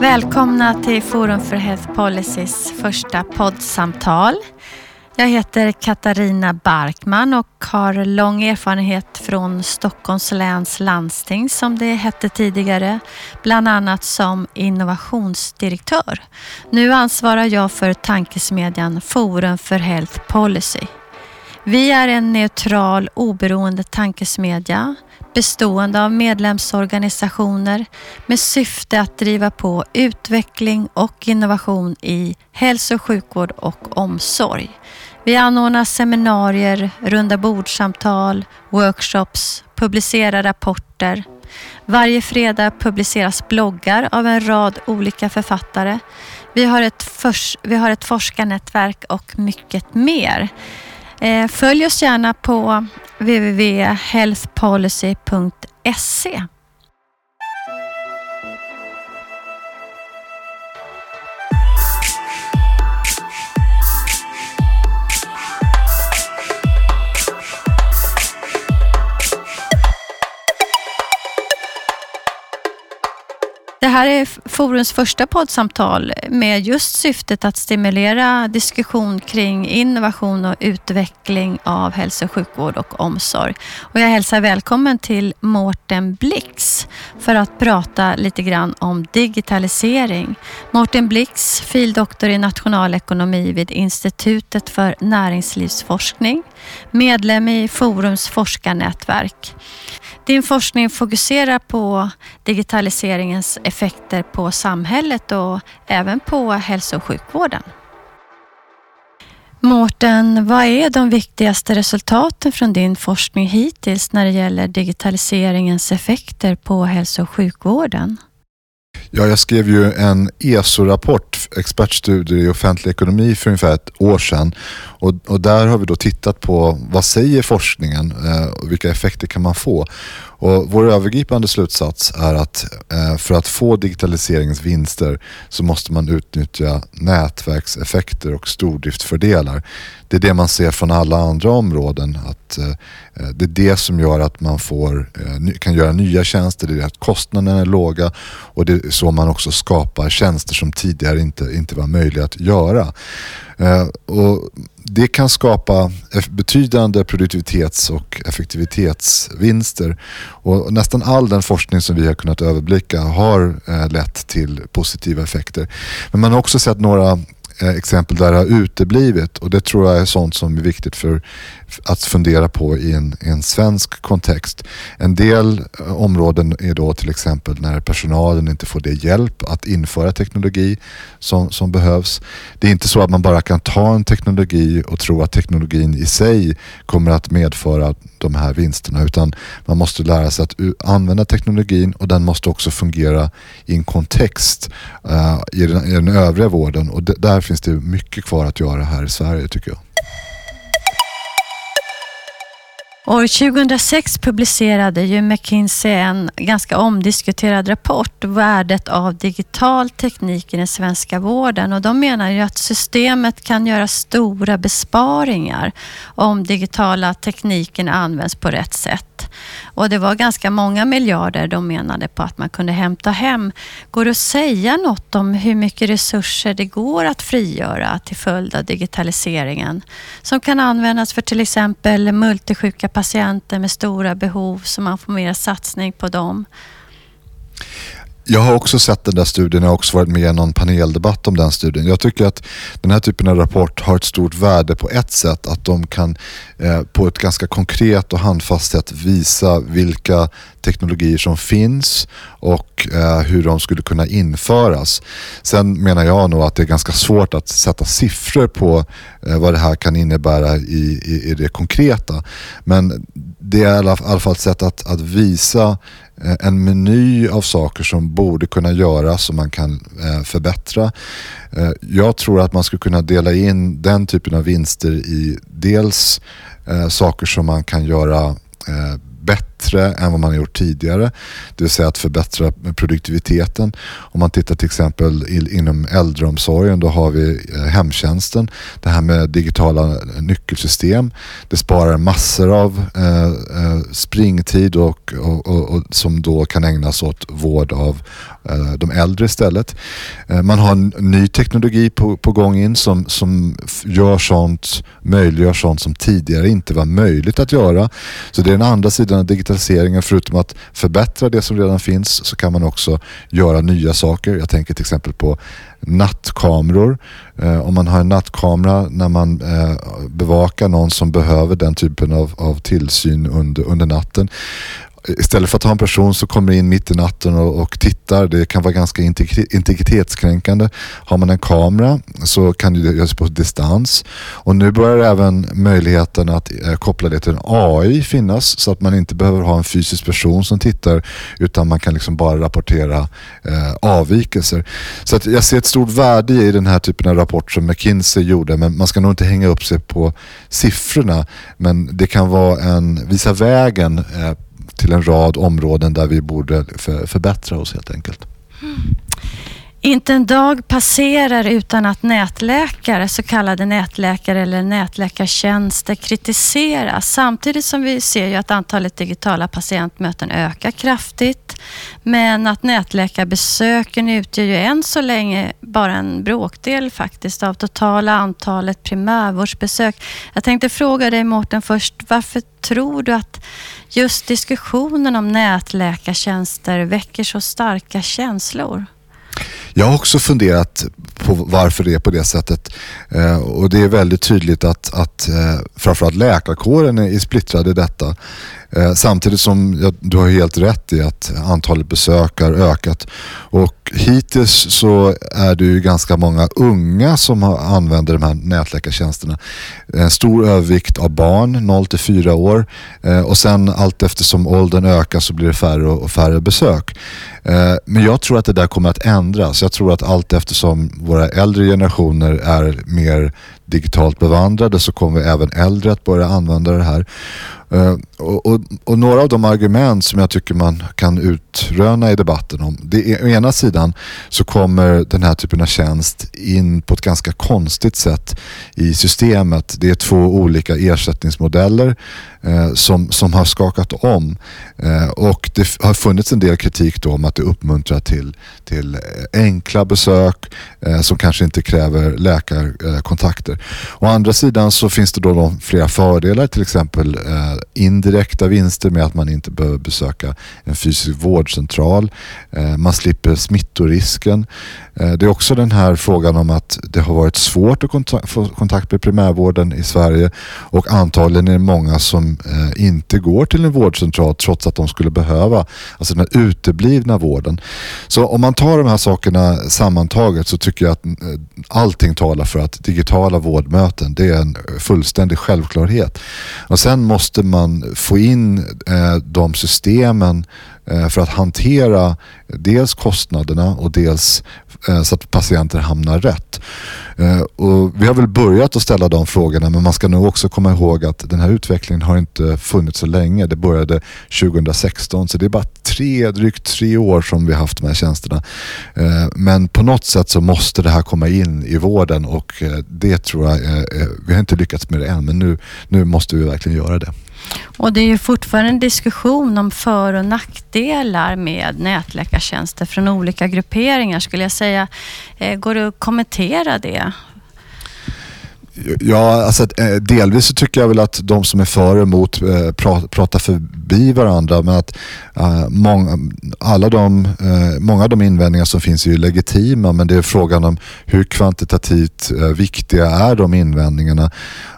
Välkomna till Forum för Health Policys första poddsamtal. Jag heter Katarina Barkman och har lång erfarenhet från Stockholms läns landsting som det hette tidigare, bland annat som innovationsdirektör. Nu ansvarar jag för tankesmedjan Forum för Health Policy. Vi är en neutral oberoende tankesmedja bestående av medlemsorganisationer med syfte att driva på utveckling och innovation i hälso och sjukvård och omsorg. Vi anordnar seminarier, runda bordsamtal, workshops, publicerar rapporter. Varje fredag publiceras bloggar av en rad olika författare. Vi har ett, vi har ett forskarnätverk och mycket mer. Eh, följ oss gärna på www.healthpolicy.se är Forums första poddsamtal med just syftet att stimulera diskussion kring innovation och utveckling av hälso och sjukvård och omsorg. Och jag hälsar välkommen till Mårten Blix för att prata lite grann om digitalisering. Mårten Blix, fildoktor i nationalekonomi vid Institutet för näringslivsforskning, medlem i Forums forskarnätverk. Din forskning fokuserar på digitaliseringens effekter på samhället och även på hälso och sjukvården. Mårten, vad är de viktigaste resultaten från din forskning hittills när det gäller digitaliseringens effekter på hälso och sjukvården? Ja, jag skrev ju en ESO-rapport, expertstudier i offentlig ekonomi, för ungefär ett år sedan. Och, och där har vi då tittat på vad säger forskningen eh, och vilka effekter kan man få? Och vår övergripande slutsats är att eh, för att få digitaliseringens vinster så måste man utnyttja nätverkseffekter och stordriftfördelar. Det är det man ser från alla andra områden. Att eh, eh, det är det som gör att man får, kan göra nya tjänster, det är att kostnaderna är låga och det är så man också skapar tjänster som tidigare inte, inte var möjliga att göra. Eh, och det kan skapa betydande produktivitets och effektivitetsvinster. Och nästan all den forskning som vi har kunnat överblicka har eh, lett till positiva effekter. Men man har också sett några Eh, exempel där det har uteblivit och det tror jag är sånt som är viktigt för att fundera på i en, i en svensk kontext. En del eh, områden är då till exempel när personalen inte får det hjälp att införa teknologi som, som behövs. Det är inte så att man bara kan ta en teknologi och tro att teknologin i sig kommer att medföra de här vinsterna utan man måste lära sig att använda teknologin och den måste också fungera i en kontext uh, i, den, i den övriga vården och där finns det mycket kvar att göra här i Sverige tycker jag. År 2006 publicerade ju McKinsey en ganska omdiskuterad rapport, Värdet av digital teknik i den svenska vården. Och de menar ju att systemet kan göra stora besparingar om digitala tekniken används på rätt sätt. Och det var ganska många miljarder de menade på att man kunde hämta hem. Går det att säga något om hur mycket resurser det går att frigöra till följd av digitaliseringen som kan användas för till exempel multisjuka patienter med stora behov så man får mer satsning på dem? Jag har också sett den där studien och också varit med i någon paneldebatt om den studien. Jag tycker att den här typen av rapport har ett stort värde på ett sätt. Att de kan eh, på ett ganska konkret och handfast sätt visa vilka teknologier som finns och eh, hur de skulle kunna införas. Sen menar jag nog att det är ganska svårt att sätta siffror på eh, vad det här kan innebära i, i, i det konkreta. Men det är i alla fall ett sätt att, att visa Eh, en meny av saker som borde kunna göras och man kan eh, förbättra. Eh, jag tror att man skulle kunna dela in den typen av vinster i dels saker som man kan göra bättre än vad man har gjort tidigare. Det vill säga att förbättra produktiviteten. Om man tittar till exempel inom äldreomsorgen då har vi eh, hemtjänsten. Det här med digitala nyckelsystem. Det sparar massor av eh, eh, springtid och, och, och, och, som då kan ägnas åt vård av de äldre istället. Man har en ny teknologi på, på gång in som, som gör sånt, möjliggör sånt som tidigare inte var möjligt att göra. Så det är den andra sidan av digitaliseringen digitaliseringen, förutom att förbättra det som redan finns, så kan man också göra nya saker. Jag tänker till exempel på nattkameror. Eh, om man har en nattkamera när man eh, bevakar någon som behöver den typen av, av tillsyn under, under natten istället för att ha en person som kommer in mitt i natten och, och tittar, det kan vara ganska integritetskränkande. Har man en kamera så kan det göras på distans. Och nu börjar även möjligheten att eh, koppla det till en AI finnas så att man inte behöver ha en fysisk person som tittar utan man kan liksom bara rapportera eh, avvikelser. Så att jag ser ett stort värde i den här typen av rapport som McKinsey gjorde men man ska nog inte hänga upp sig på siffrorna men det kan vara en, visa vägen eh, till en rad områden där vi borde för, förbättra oss helt enkelt. Mm. Inte en dag passerar utan att nätläkare, så kallade nätläkare eller nätläkartjänster kritiseras. Samtidigt som vi ser ju att antalet digitala patientmöten ökar kraftigt. Men att nätläkarbesöken utgör ju än så länge bara en bråkdel faktiskt av totala antalet primärvårdsbesök. Jag tänkte fråga dig Mårten först, varför tror du att just diskussionen om nätläkartjänster väcker så starka känslor? Jag har också funderat på varför det är på det sättet. Eh, och det är väldigt tydligt att, att eh, framförallt läkarkåren är splittrad i detta. Eh, samtidigt som ja, du har helt rätt i att antalet besök har ökat. Och hittills så är det ju ganska många unga som har, använder de här nätläkartjänsterna. Eh, stor övervikt av barn, 0 till 4 år. Eh, och sen allt eftersom åldern ökar så blir det färre och färre besök. Eh, men jag tror att det där kommer att ändras. Jag tror att allt eftersom våra äldre generationer är mer digitalt bevandrade så kommer även äldre att börja använda det här. Eh, och, och, och, några av de argument som jag tycker man kan utröna i debatten om. Det är, å ena sidan så kommer den här typen av tjänst in på ett ganska konstigt sätt i systemet. Det är två olika ersättningsmodeller eh, som, som har skakat om. Eh, och det har funnits en del kritik då om att det uppmuntrar till, till eh, enkla besök eh, som kanske inte kräver läkarkontakter. Eh, å andra sidan så finns det då flera fördelar, till exempel indirekta vinster med att man inte behöver besöka en fysisk vårdcentral. Eh, man slipper smittorisken. Eh, det är också den här frågan om att det har varit svårt att få kontakt med primärvården i Sverige och antagligen är det många som eh, inte går till en vårdcentral trots att de skulle behöva. Alltså den här uteblivna vården. Så om man tar de här sakerna sammantaget så tycker jag att allting talar för att digitala vårdmöten det är en fullständig självklarhet. Och sen måste man få in eh, de systemen eh, för att hantera dels kostnaderna och dels eh, så att patienter hamnar rätt. Eh, och vi har väl börjat att ställa de frågorna men man ska nog också komma ihåg att den här utvecklingen har inte funnits så länge. Det började 2016 så det är bara tre, drygt tre år som vi har haft de här tjänsterna. Eh, men på något sätt så måste det här komma in i vården och eh, det tror jag, eh, eh, vi har inte lyckats med det än men nu, nu måste vi verkligen göra det. Och det är ju fortfarande en diskussion om för och nackdelar med nätläkartjänster från olika grupperingar skulle jag säga. Eh, går det att kommentera det? Ja, alltså, eh, delvis så tycker jag väl att de som är för och emot eh, pratar förbi varandra. Men att många, alla de, många av de invändningar som finns är ju legitima men det är frågan om hur kvantitativt viktiga är de invändningarna.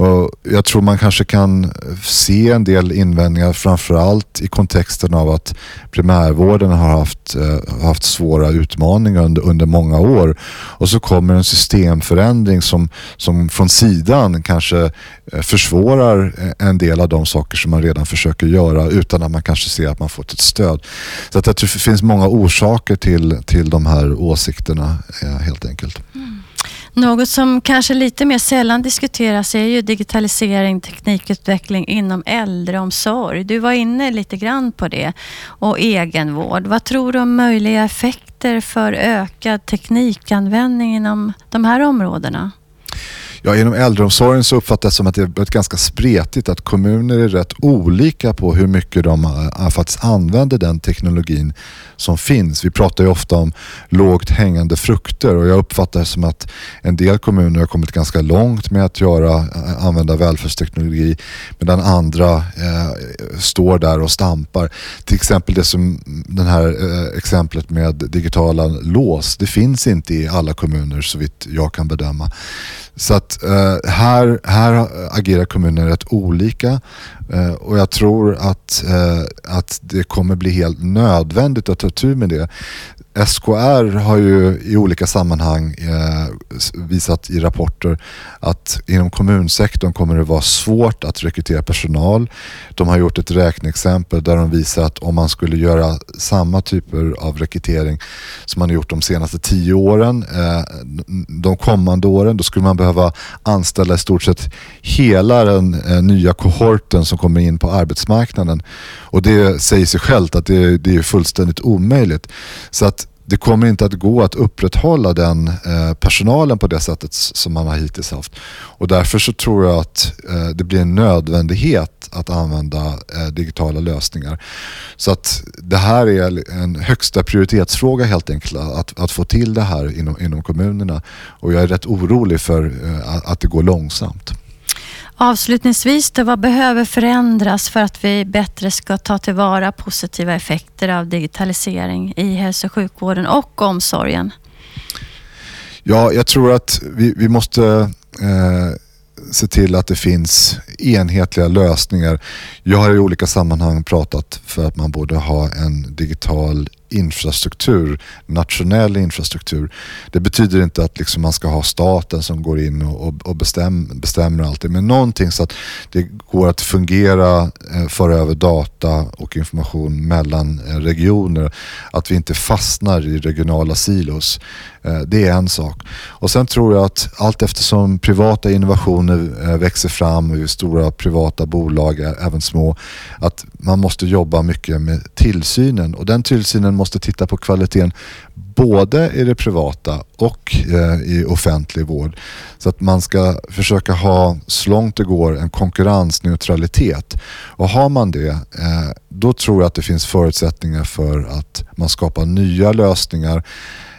Och jag tror man kanske kan se en del invändningar framförallt i kontexten av att primärvården har haft, eh, haft svåra utmaningar under, under många år. Och så kommer en systemförändring som, som från sidan kanske eh, försvårar eh, en del av de saker som man redan försöker göra utan att man kanske ser att man fått ett stöd. Så att det finns många orsaker till, till de här åsikterna eh, helt enkelt. Mm. Något som kanske lite mer sällan diskuteras är ju digitalisering, teknikutveckling inom äldreomsorg. Du var inne lite grann på det och egenvård. Vad tror du om möjliga effekter för ökad teknikanvändning inom de här områdena? Ja, inom äldreomsorgen så uppfattas det som att det är ganska spretigt att kommuner är rätt olika på hur mycket de eh, faktiskt använder den teknologin som finns. Vi pratar ju ofta om lågt hängande frukter och jag uppfattar det som att en del kommuner har kommit ganska långt med att göra, eh, använda välfärdsteknologi medan andra eh, står där och stampar. Till exempel det som mm, det här eh, exemplet med digitala lås. Det finns inte i alla kommuner så vitt jag kan bedöma. Så att eh, här, här agerar kommunen rätt olika eh, och jag tror att, eh, att det kommer bli helt nödvändigt att ta tur med det. SKR har ju i olika sammanhang eh, visat i rapporter att inom kommunsektorn kommer det vara svårt att rekrytera personal. De har gjort ett räkneexempel där de visar att om man skulle göra samma typer av rekrytering som man har gjort de senaste tio åren, eh, de kommande åren, då skulle man behöva anställa i stort sett hela den eh, nya kohorten som kommer in på arbetsmarknaden. Och det säger sig självt att det, det är fullständigt omöjligt. Så att det kommer inte att gå att upprätthålla den eh, personalen på det sättet som man har hittills haft. Och därför så tror jag att eh, det blir en nödvändighet att använda eh, digitala lösningar. Så att det här är en högsta prioritetsfråga helt enkelt, att, att få till det här inom, inom kommunerna. Och jag är rätt orolig för eh, att det går långsamt. Avslutningsvis, då, vad behöver förändras för att vi bättre ska ta tillvara positiva effekter av digitalisering i hälso och sjukvården och omsorgen? Ja, jag tror att vi, vi måste eh, se till att det finns enhetliga lösningar. Jag har i olika sammanhang pratat för att man borde ha en digital infrastruktur, nationell infrastruktur. Det betyder inte att liksom man ska ha staten som går in och, och bestäm, bestämmer allting, men någonting så att det går att fungera, eh, föra över data och information mellan eh, regioner. Att vi inte fastnar i regionala silos. Eh, det är en sak. Och sen tror jag att allt eftersom privata innovationer växer fram i stora privata bolag, även små, att man måste jobba mycket med tillsynen och den tillsynen måste titta på kvaliteten både i det privata och eh, i offentlig vård. Så att man ska försöka ha så långt det går en konkurrensneutralitet. Och har man det, eh, då tror jag att det finns förutsättningar för att man skapar nya lösningar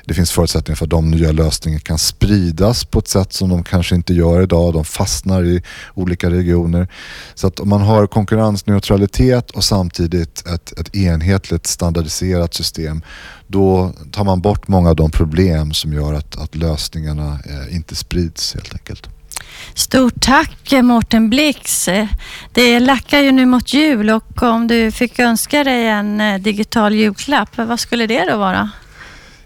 det finns förutsättningar för att de nya lösningarna kan spridas på ett sätt som de kanske inte gör idag. De fastnar i olika regioner. Så att om man har konkurrensneutralitet och samtidigt ett, ett enhetligt standardiserat system då tar man bort många av de problem som gör att, att lösningarna eh, inte sprids helt enkelt. Stort tack Mårten Blix. Det lackar ju nu mot jul och om du fick önska dig en eh, digital julklapp, vad skulle det då vara?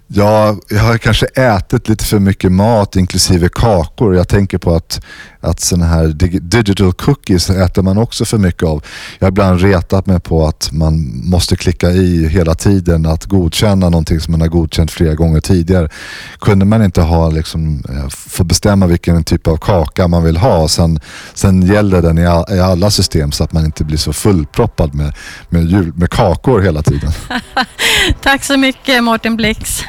Ja, jag har kanske ätit lite för mycket mat inklusive kakor. Jag tänker på att, att sådana här digital cookies äter man också för mycket av. Jag har ibland retat mig på att man måste klicka i hela tiden att godkänna någonting som man har godkänt flera gånger tidigare. Kunde man inte ha liksom, eh, få bestämma vilken typ av kaka man vill ha sen, sen gäller den i, all, i alla system så att man inte blir så fullproppad med, med, jul, med kakor hela tiden. Tack så mycket Mårten Blix.